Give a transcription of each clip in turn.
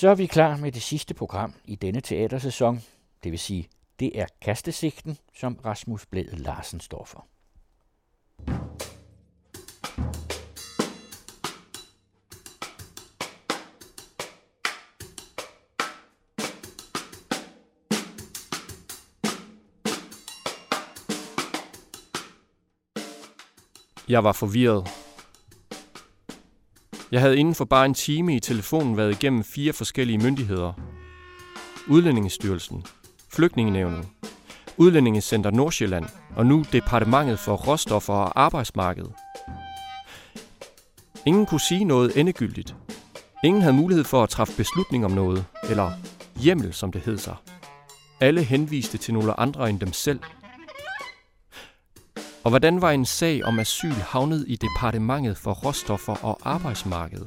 Så er vi klar med det sidste program i denne teatersæson, det vil sige, det er Kastesigten, som Rasmus Blæde Larsen står for. Jeg var forvirret. Jeg havde inden for bare en time i telefonen været igennem fire forskellige myndigheder. Udlændingestyrelsen, Flygtningenævnet, Udlændingecenter Nordsjælland og nu Departementet for Råstoffer og Arbejdsmarked. Ingen kunne sige noget endegyldigt. Ingen havde mulighed for at træffe beslutning om noget, eller hjemmel, som det hed sig. Alle henviste til nogle andre end dem selv – og hvordan var en sag om asyl havnet i departementet for råstoffer og arbejdsmarked?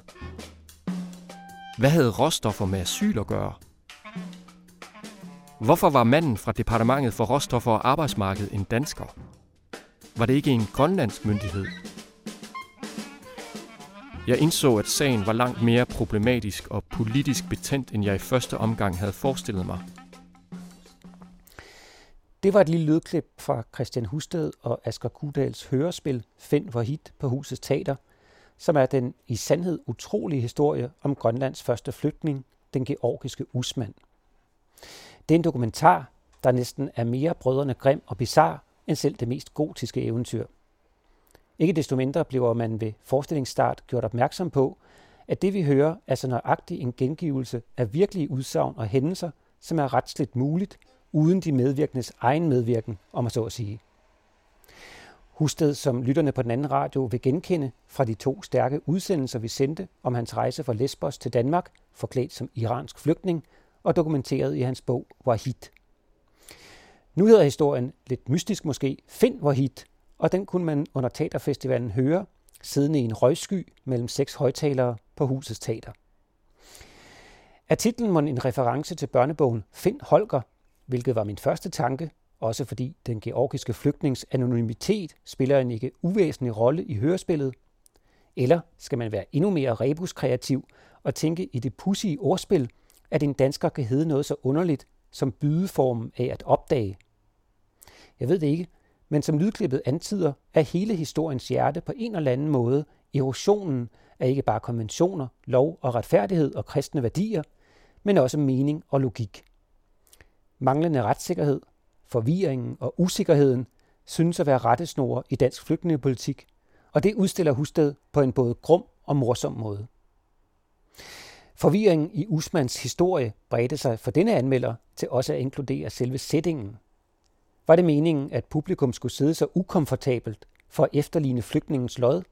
Hvad havde råstoffer med asyl at gøre? Hvorfor var manden fra departementet for råstoffer og arbejdsmarked en dansker? Var det ikke en grønlandsk myndighed? Jeg indså, at sagen var langt mere problematisk og politisk betændt, end jeg i første omgang havde forestillet mig. Det var et lille lydklip fra Christian Husted og Asger Kudals hørespil Find for hit på Husets Teater, som er den i sandhed utrolige historie om Grønlands første flytning, den georgiske Usmand. Det er en dokumentar, der næsten er mere brødrene grim og bizar end selv det mest gotiske eventyr. Ikke desto mindre bliver man ved forestillingsstart gjort opmærksom på, at det vi hører er så nøjagtig en gengivelse af virkelige udsagn og hændelser, som er retsligt muligt – uden de medvirkendes egen medvirken, om at så at sige. Husted, som lytterne på den anden radio vil genkende fra de to stærke udsendelser, vi sendte om hans rejse fra Lesbos til Danmark, forklædt som iransk flygtning, og dokumenteret i hans bog Wahid. Nu hedder historien, lidt mystisk måske, Find Wahid, og den kunne man under teaterfestivalen høre, siddende i en røgsky mellem seks højtalere på husets teater. Er titlen mon en reference til børnebogen Find Holger hvilket var min første tanke, også fordi den georgiske flygtnings anonymitet spiller en ikke uvæsentlig rolle i hørespillet. Eller skal man være endnu mere rebuskreativ og tænke i det pussige ordspil, at en dansker kan hedde noget så underligt som bydeformen af at opdage. Jeg ved det ikke, men som lydklippet antyder, er hele historiens hjerte på en eller anden måde erosionen af ikke bare konventioner, lov og retfærdighed og kristne værdier, men også mening og logik manglende retssikkerhed, forvirringen og usikkerheden synes at være rettesnore i dansk flygtningepolitik, og det udstiller Husted på en både grum og morsom måde. Forvirringen i Usmans historie bredte sig for denne anmelder til også at inkludere selve sætningen. Var det meningen, at publikum skulle sidde så ukomfortabelt for at efterligne flygtningens lod?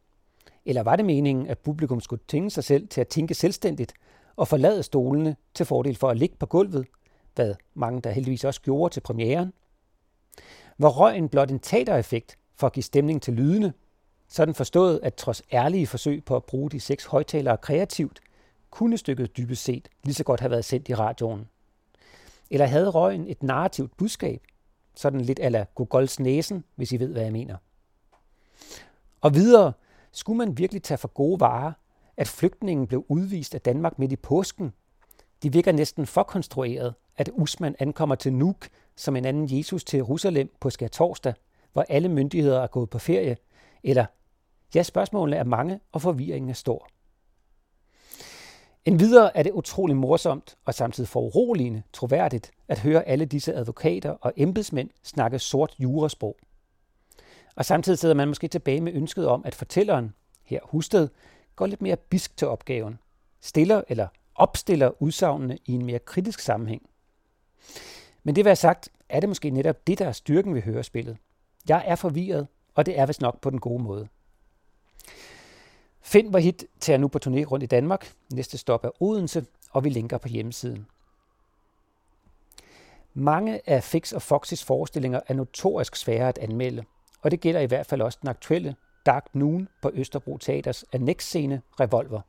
Eller var det meningen, at publikum skulle tvinge sig selv til at tænke selvstændigt og forlade stolene til fordel for at ligge på gulvet hvad mange der heldigvis også gjorde til premieren. Var røgen blot en teatereffekt for at give stemning til lydene, sådan forstået, at trods ærlige forsøg på at bruge de seks højtalere kreativt, kunne stykket dybest set lige så godt have været sendt i radioen. Eller havde røgen et narrativt budskab, sådan lidt ala Gogols næsen, hvis I ved, hvad jeg mener. Og videre, skulle man virkelig tage for gode varer, at flygtningen blev udvist af Danmark midt i påsken? De virker næsten for konstrueret, at Usman ankommer til Nuuk som en anden Jesus til Jerusalem på skærtorsdag, hvor alle myndigheder er gået på ferie, eller ja, spørgsmålene er mange, og forvirringen er stor. En videre er det utrolig morsomt og samtidig foruroligende troværdigt at høre alle disse advokater og embedsmænd snakke sort jurasprog. Og samtidig sidder man måske tilbage med ønsket om, at fortælleren, her Husted, går lidt mere bisk til opgaven, stiller eller opstiller udsagnene i en mere kritisk sammenhæng. Men det være sagt, er det måske netop det, der er styrken ved hørespillet. Jeg er forvirret, og det er vist nok på den gode måde. Find var hit tager nu på turné rundt i Danmark. Næste stop er Odense, og vi linker på hjemmesiden. Mange af Fix og Foxys forestillinger er notorisk svære at anmelde, og det gælder i hvert fald også den aktuelle Dark Noon på Østerbro Teaters annexscene Revolver.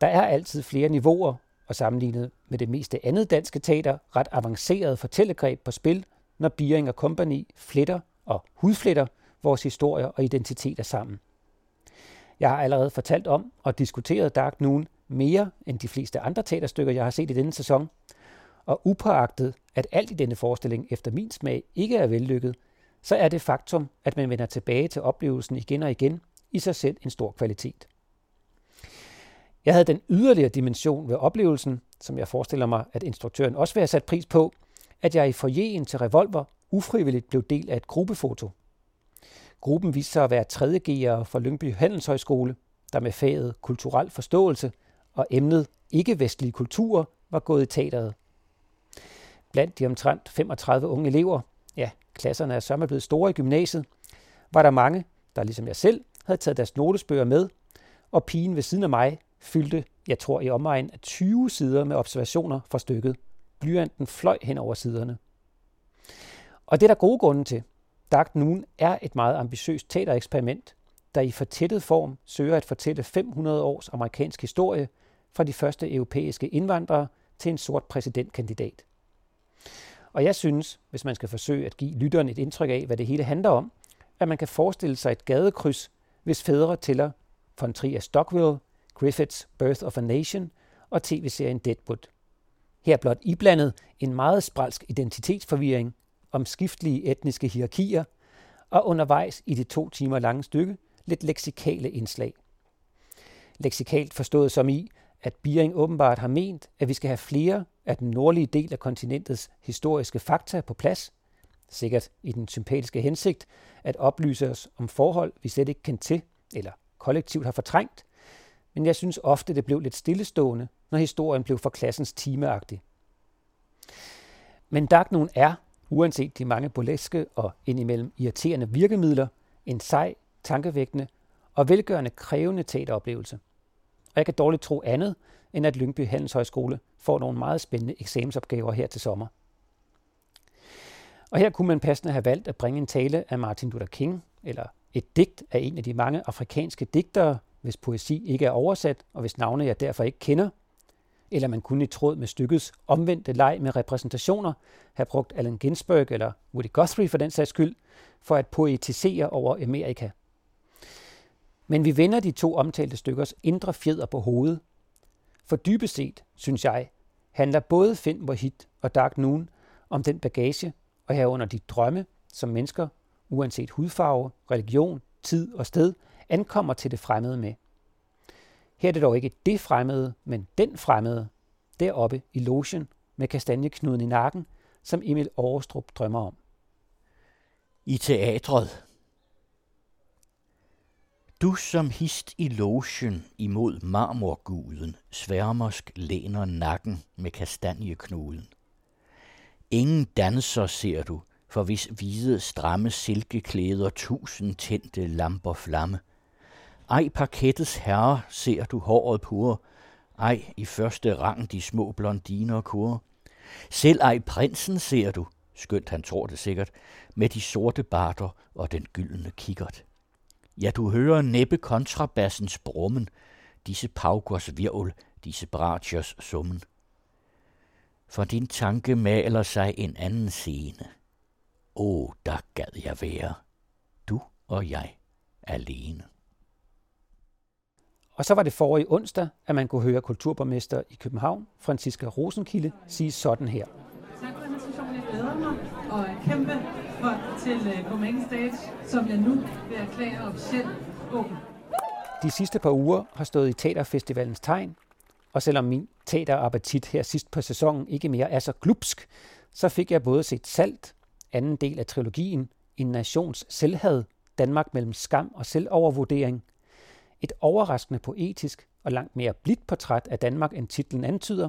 Der er altid flere niveauer, og sammenlignet med det meste andet danske teater ret avanceret fortællegreb på spil, når Biering og Company fletter og hudfletter vores historier og identiteter sammen. Jeg har allerede fortalt om og diskuteret Dark Noon mere end de fleste andre teaterstykker, jeg har set i denne sæson. Og upåagtet, at alt i denne forestilling efter min smag ikke er vellykket, så er det faktum, at man vender tilbage til oplevelsen igen og igen, i sig selv en stor kvalitet. Jeg havde den yderligere dimension ved oplevelsen, som jeg forestiller mig, at instruktøren også vil have sat pris på, at jeg i forjen til Revolver ufrivilligt blev del af et gruppefoto. Gruppen viste sig at være 3. G'ere fra Lyngby Handelshøjskole, der med faget kulturel forståelse og emnet ikke-vestlige kulturer var gået i teateret. Blandt de omtrent 35 unge elever, ja, klasserne er sørme blevet store i gymnasiet, var der mange, der ligesom jeg selv havde taget deres notesbøger med, og pigen ved siden af mig fyldte, jeg tror i omegn af 20 sider med observationer fra stykket. Blyanten fløj hen over siderne. Og det er der gode grunde til. Dark Noon er et meget ambitiøst teatereksperiment, der i fortættet form søger at fortælle 500 års amerikansk historie fra de første europæiske indvandrere til en sort præsidentkandidat. Og jeg synes, hvis man skal forsøge at give lytteren et indtryk af, hvad det hele handler om, at man kan forestille sig et gadekryds, hvis fædre tæller von Trier Stockwell, Griffiths Birth of a Nation og tv-serien Deadwood. Her blot iblandet en meget spralsk identitetsforvirring om skiftelige etniske hierarkier, og undervejs i det to timer lange stykke lidt leksikale indslag. Leksikalt forstået som i, at Biering åbenbart har ment, at vi skal have flere af den nordlige del af kontinentets historiske fakta på plads, sikkert i den sympatiske hensigt at oplyse os om forhold, vi slet ikke kendte til eller kollektivt har fortrængt, men jeg synes ofte, det blev lidt stillestående, når historien blev for klassens timeagtig. Men Dagnon er, uanset de mange burleske og indimellem irriterende virkemidler, en sej, tankevækkende og velgørende krævende teateroplevelse. Og jeg kan dårligt tro andet, end at Lyngby Handelshøjskole får nogle meget spændende eksamensopgaver her til sommer. Og her kunne man passende have valgt at bringe en tale af Martin Luther King, eller et digt af en af de mange afrikanske digtere, hvis poesi ikke er oversat, og hvis navne jeg derfor ikke kender, eller man kunne i tråd med stykkets omvendte leg med repræsentationer have brugt Allen Ginsberg eller Woody Guthrie for den sags skyld, for at poetisere over Amerika. Men vi vender de to omtalte stykkers indre fjeder på hovedet. For dybest set, synes jeg, handler både Finn Wahid og Dark Noon om den bagage, og herunder de drømme, som mennesker, uanset hudfarve, religion, tid og sted, ankommer til det fremmede med. Her er det dog ikke det fremmede, men den fremmede, deroppe i logen med kastanjeknuden i nakken, som Emil Aarstrup drømmer om. I teatret. Du som hist i logen imod marmorguden, sværmersk læner nakken med kastanjeknuden. Ingen danser ser du, for hvis hvide stramme silkeklæder tusind tændte lamper flamme – ej parkettets herre ser du håret pure, ej i første rang de små blondiner kure. Selv ej prinsen ser du, skønt han tror det sikkert, med de sorte barter og den gyldne kikkert. Ja, du hører næppe kontrabassens brummen, disse paukers virvel, disse bratchers summen. For din tanke maler sig en anden scene. Åh, oh, der gad jeg være. Du og jeg alene. Og så var det forrige onsdag, at man kunne høre kulturborgmester i København, Franziska Rosenkilde, sige sådan her. Tak for invitationen. Jeg glæder mig og er kæmpe for til på main stage, som jeg nu vil erklære officielt åben. De sidste par uger har stået i Teaterfestivalens tegn, og selvom min teaterappetit her sidst på sæsonen ikke mere er så glupsk, så fik jeg både set Salt, anden del af trilogien, En nations selvhed, Danmark mellem skam og selvovervurdering, et overraskende poetisk og langt mere blidt portræt af Danmark, end titlen antyder,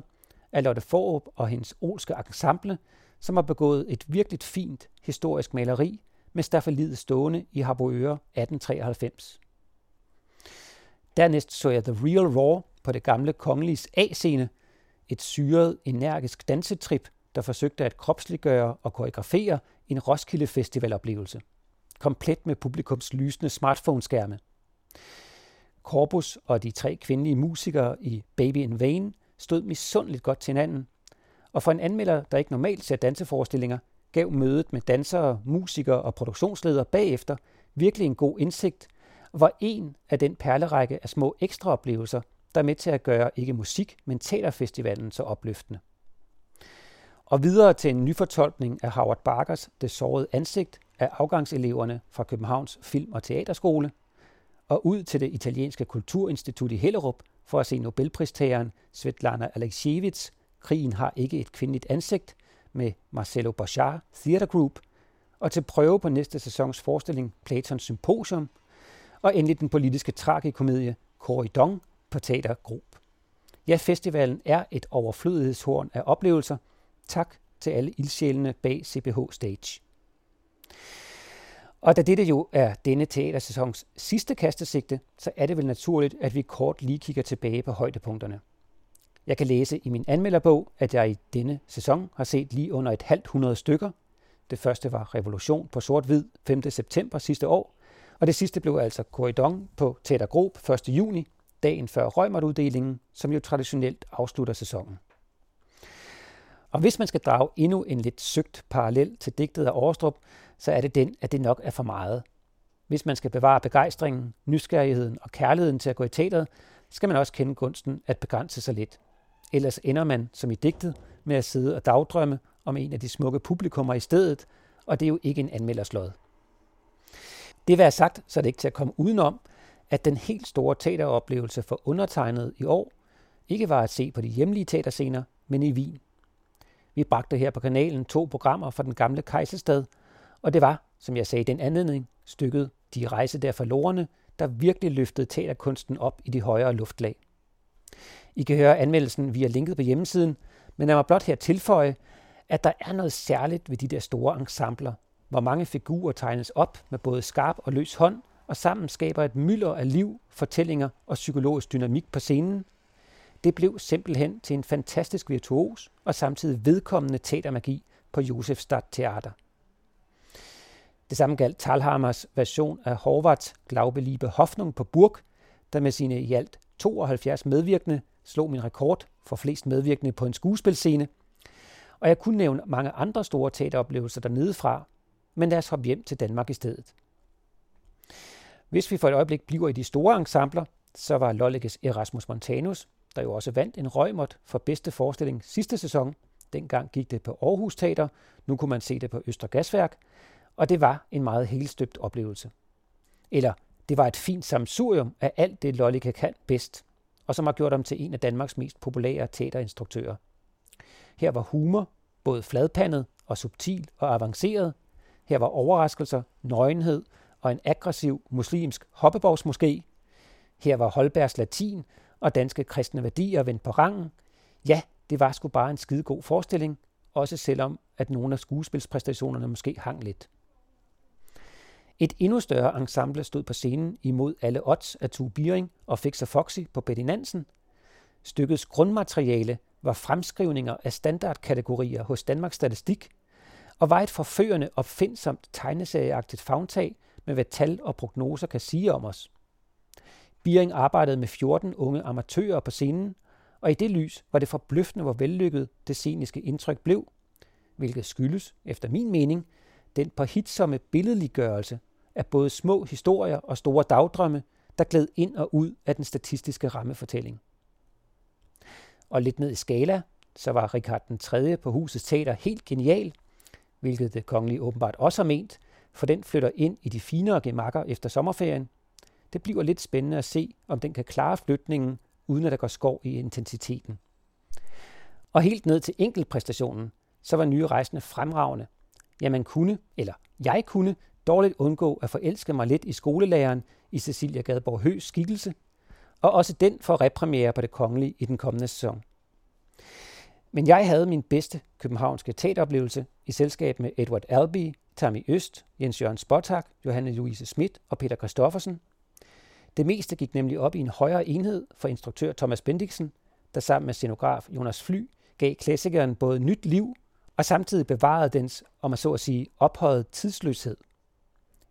af Lotte Forup og hendes olske ensemble, som har begået et virkelig fint historisk maleri med staffeliet stående i Harboøre 1893. Dernæst så jeg The Real Raw på det gamle kongeliges A-scene, et syret, energisk dansetrip, der forsøgte at kropsliggøre og koreografere en Roskilde Festival-oplevelse. Komplet med publikums lysende smartphone-skærme. Corpus og de tre kvindelige musikere i Baby in Vain stod misundeligt godt til hinanden. Og for en anmelder, der ikke normalt ser danseforestillinger, gav mødet med dansere, musikere og produktionsledere bagefter virkelig en god indsigt, og var en af den perlerække af små ekstraoplevelser, der er med til at gøre ikke musik, men teaterfestivalen så opløftende. Og videre til en nyfortolkning af Howard Barkers Det sårede ansigt af afgangseleverne fra Københavns Film- og Teaterskole, og ud til det italienske kulturinstitut i Hellerup for at se Nobelpristageren Svetlana Alexievich Krigen har ikke et kvindeligt ansigt med Marcelo Boschar Theater Group, og til prøve på næste sæsons forestilling Platons Symposium, og endelig den politiske tragikomedie Corridon på Teater Group. Ja, festivalen er et overflødighedshorn af oplevelser. Tak til alle ildsjælene bag CPH Stage. Og da dette jo er denne teatersæsons sidste kastesigte, så er det vel naturligt, at vi kort lige kigger tilbage på højdepunkterne. Jeg kan læse i min anmelderbog, at jeg i denne sæson har set lige under et halvt hundrede stykker. Det første var Revolution på sort-hvid 5. september sidste år, og det sidste blev altså Corridon på Teater Grob 1. juni, dagen før Røgmert-uddelingen, som jo traditionelt afslutter sæsonen. Og hvis man skal drage endnu en lidt søgt parallel til digtet af Overstrup, så er det den, at det nok er for meget. Hvis man skal bevare begejstringen, nysgerrigheden og kærligheden til at gå i teateret, skal man også kende kunsten at begrænse sig lidt. Ellers ender man, som i digtet, med at sidde og dagdrømme om en af de smukke publikummer i stedet, og det er jo ikke en anmelderslod. Det vil sagt, så er det ikke til at komme udenom, at den helt store teateroplevelse for undertegnet i år ikke var at se på de hjemlige teaterscener, men i Wien. Vi bragte her på kanalen to programmer fra den gamle Kejserstad, og det var, som jeg sagde i den anledning, stykket De rejse der forlorene, der virkelig løftede teaterkunsten op i de højere luftlag. I kan høre anmeldelsen via linket på hjemmesiden, men lad mig blot her tilføje, at der er noget særligt ved de der store ensembler, hvor mange figurer tegnes op med både skarp og løs hånd, og sammen skaber et mylder af liv, fortællinger og psykologisk dynamik på scenen. Det blev simpelthen til en fantastisk virtuos og samtidig vedkommende teatermagi på Josefstad Teater. Det samme galt Talhammers version af Horvaths Glaubeliebe Hoffnung på Burg, der med sine i alt 72 medvirkende slog min rekord for flest medvirkende på en skuespilscene. Og jeg kunne nævne mange andre store teateroplevelser dernede fra, men lad os hoppe hjem til Danmark i stedet. Hvis vi for et øjeblik bliver i de store ensembler, så var Lolleges Erasmus Montanus, der jo også vandt en røgmot for bedste forestilling sidste sæson. Dengang gik det på Aarhus Teater, nu kunne man se det på Øster Gasværk, og det var en meget helstøbt oplevelse. Eller det var et fint samsurium af alt det, Lollike kan bedst, og som har gjort ham til en af Danmarks mest populære teaterinstruktører. Her var humor, både fladpandet og subtil og avanceret. Her var overraskelser, nøgenhed og en aggressiv muslimsk hoppeborgsmoské. Her var Holbergs latin og danske kristne værdier vendt på rangen. Ja, det var sgu bare en skidegod forestilling, også selvom at nogle af skuespilspræstationerne måske hang lidt. Et endnu større ensemble stod på scenen imod alle odds af Tue Biering og Fixer Foxy på Betty Nansen. Stykkets grundmateriale var fremskrivninger af standardkategorier hos Danmarks Statistik, og var et forførende opfindsomt tegneserieagtigt fagntag med hvad tal og prognoser kan sige om os. Biering arbejdede med 14 unge amatører på scenen, og i det lys var det forbløffende, hvor vellykket det sceniske indtryk blev, hvilket skyldes, efter min mening, den påhitsomme billedliggørelse af både små historier og store dagdrømme, der gled ind og ud af den statistiske rammefortælling. Og lidt ned i skala, så var Richard den 3. på husets teater helt genial, hvilket det kongelige åbenbart også har ment, for den flytter ind i de finere gemakker efter sommerferien. Det bliver lidt spændende at se, om den kan klare flytningen, uden at der går skov i intensiteten. Og helt ned til enkeltpræstationen, så var nye rejsende fremragende, Ja, man kunne, eller jeg kunne, dårligt undgå at forelske mig lidt i skolelæreren i Cecilia Gadborg Høs skikkelse, og også den får repremiere på det kongelige i den kommende sæson. Men jeg havde min bedste københavnske teateroplevelse i selskab med Edward Albee, Tammy Øst, Jens Jørgen Spottak, Johanne Louise Schmidt og Peter Christoffersen. Det meste gik nemlig op i en højere enhed for instruktør Thomas Bendiksen, der sammen med scenograf Jonas Fly gav klassikeren både nyt liv og samtidig bevarede dens, om man så at sige, ophøjet tidsløshed.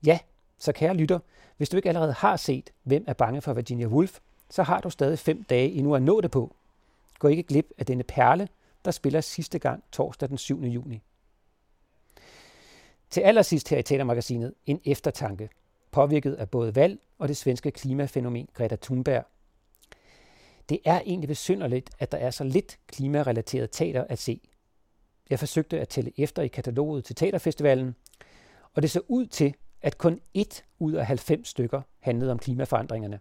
Ja, så kære lytter, hvis du ikke allerede har set Hvem er bange for Virginia Woolf, så har du stadig fem dage endnu at nå det på. Gå ikke glip af denne perle, der spiller sidste gang torsdag den 7. juni. Til allersidst her i Teatermagasinet en eftertanke, påvirket af både valg og det svenske klimafænomen Greta Thunberg. det er egentlig besynderligt, at der er så lidt klimarelateret teater at se. Jeg forsøgte at tælle efter i kataloget til teaterfestivalen, og det så ud til, at kun 1 ud af 90 stykker handlede om klimaforandringerne.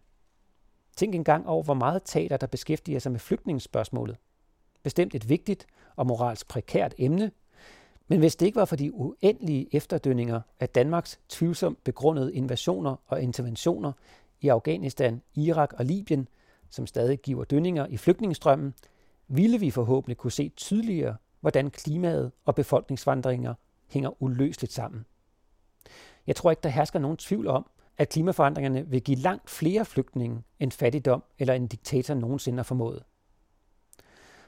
Tænk engang over, hvor meget teater, der beskæftiger sig med flygtningsspørgsmålet. Bestemt et vigtigt og moralsk prekært emne, men hvis det ikke var for de uendelige efterdønninger af Danmarks tvivlsomt begrundede invasioner og interventioner i Afghanistan, Irak og Libyen, som stadig giver dønninger i flygtningestrømmen, ville vi forhåbentlig kunne se tydeligere, hvordan klimaet og befolkningsvandringer hænger uløseligt sammen. Jeg tror ikke, der hersker nogen tvivl om, at klimaforandringerne vil give langt flere flygtninge end fattigdom eller en diktator nogensinde har formået.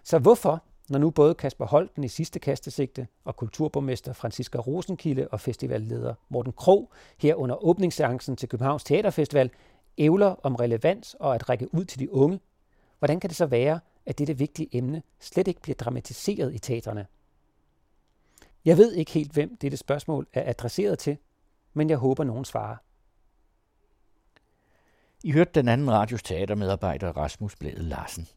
Så hvorfor, når nu både Kasper Holten i sidste kastesigte og kulturborgmester Franziska Rosenkilde og festivalleder Morten Krog her under åbningsseancen til Københavns Teaterfestival ævler om relevans og at række ud til de unge, hvordan kan det så være, at dette vigtige emne slet ikke bliver dramatiseret i teaterne? Jeg ved ikke helt, hvem dette spørgsmål er adresseret til, men jeg håber, nogen svarer. I hørte den anden radios teatermedarbejder Rasmus Blæde Larsen.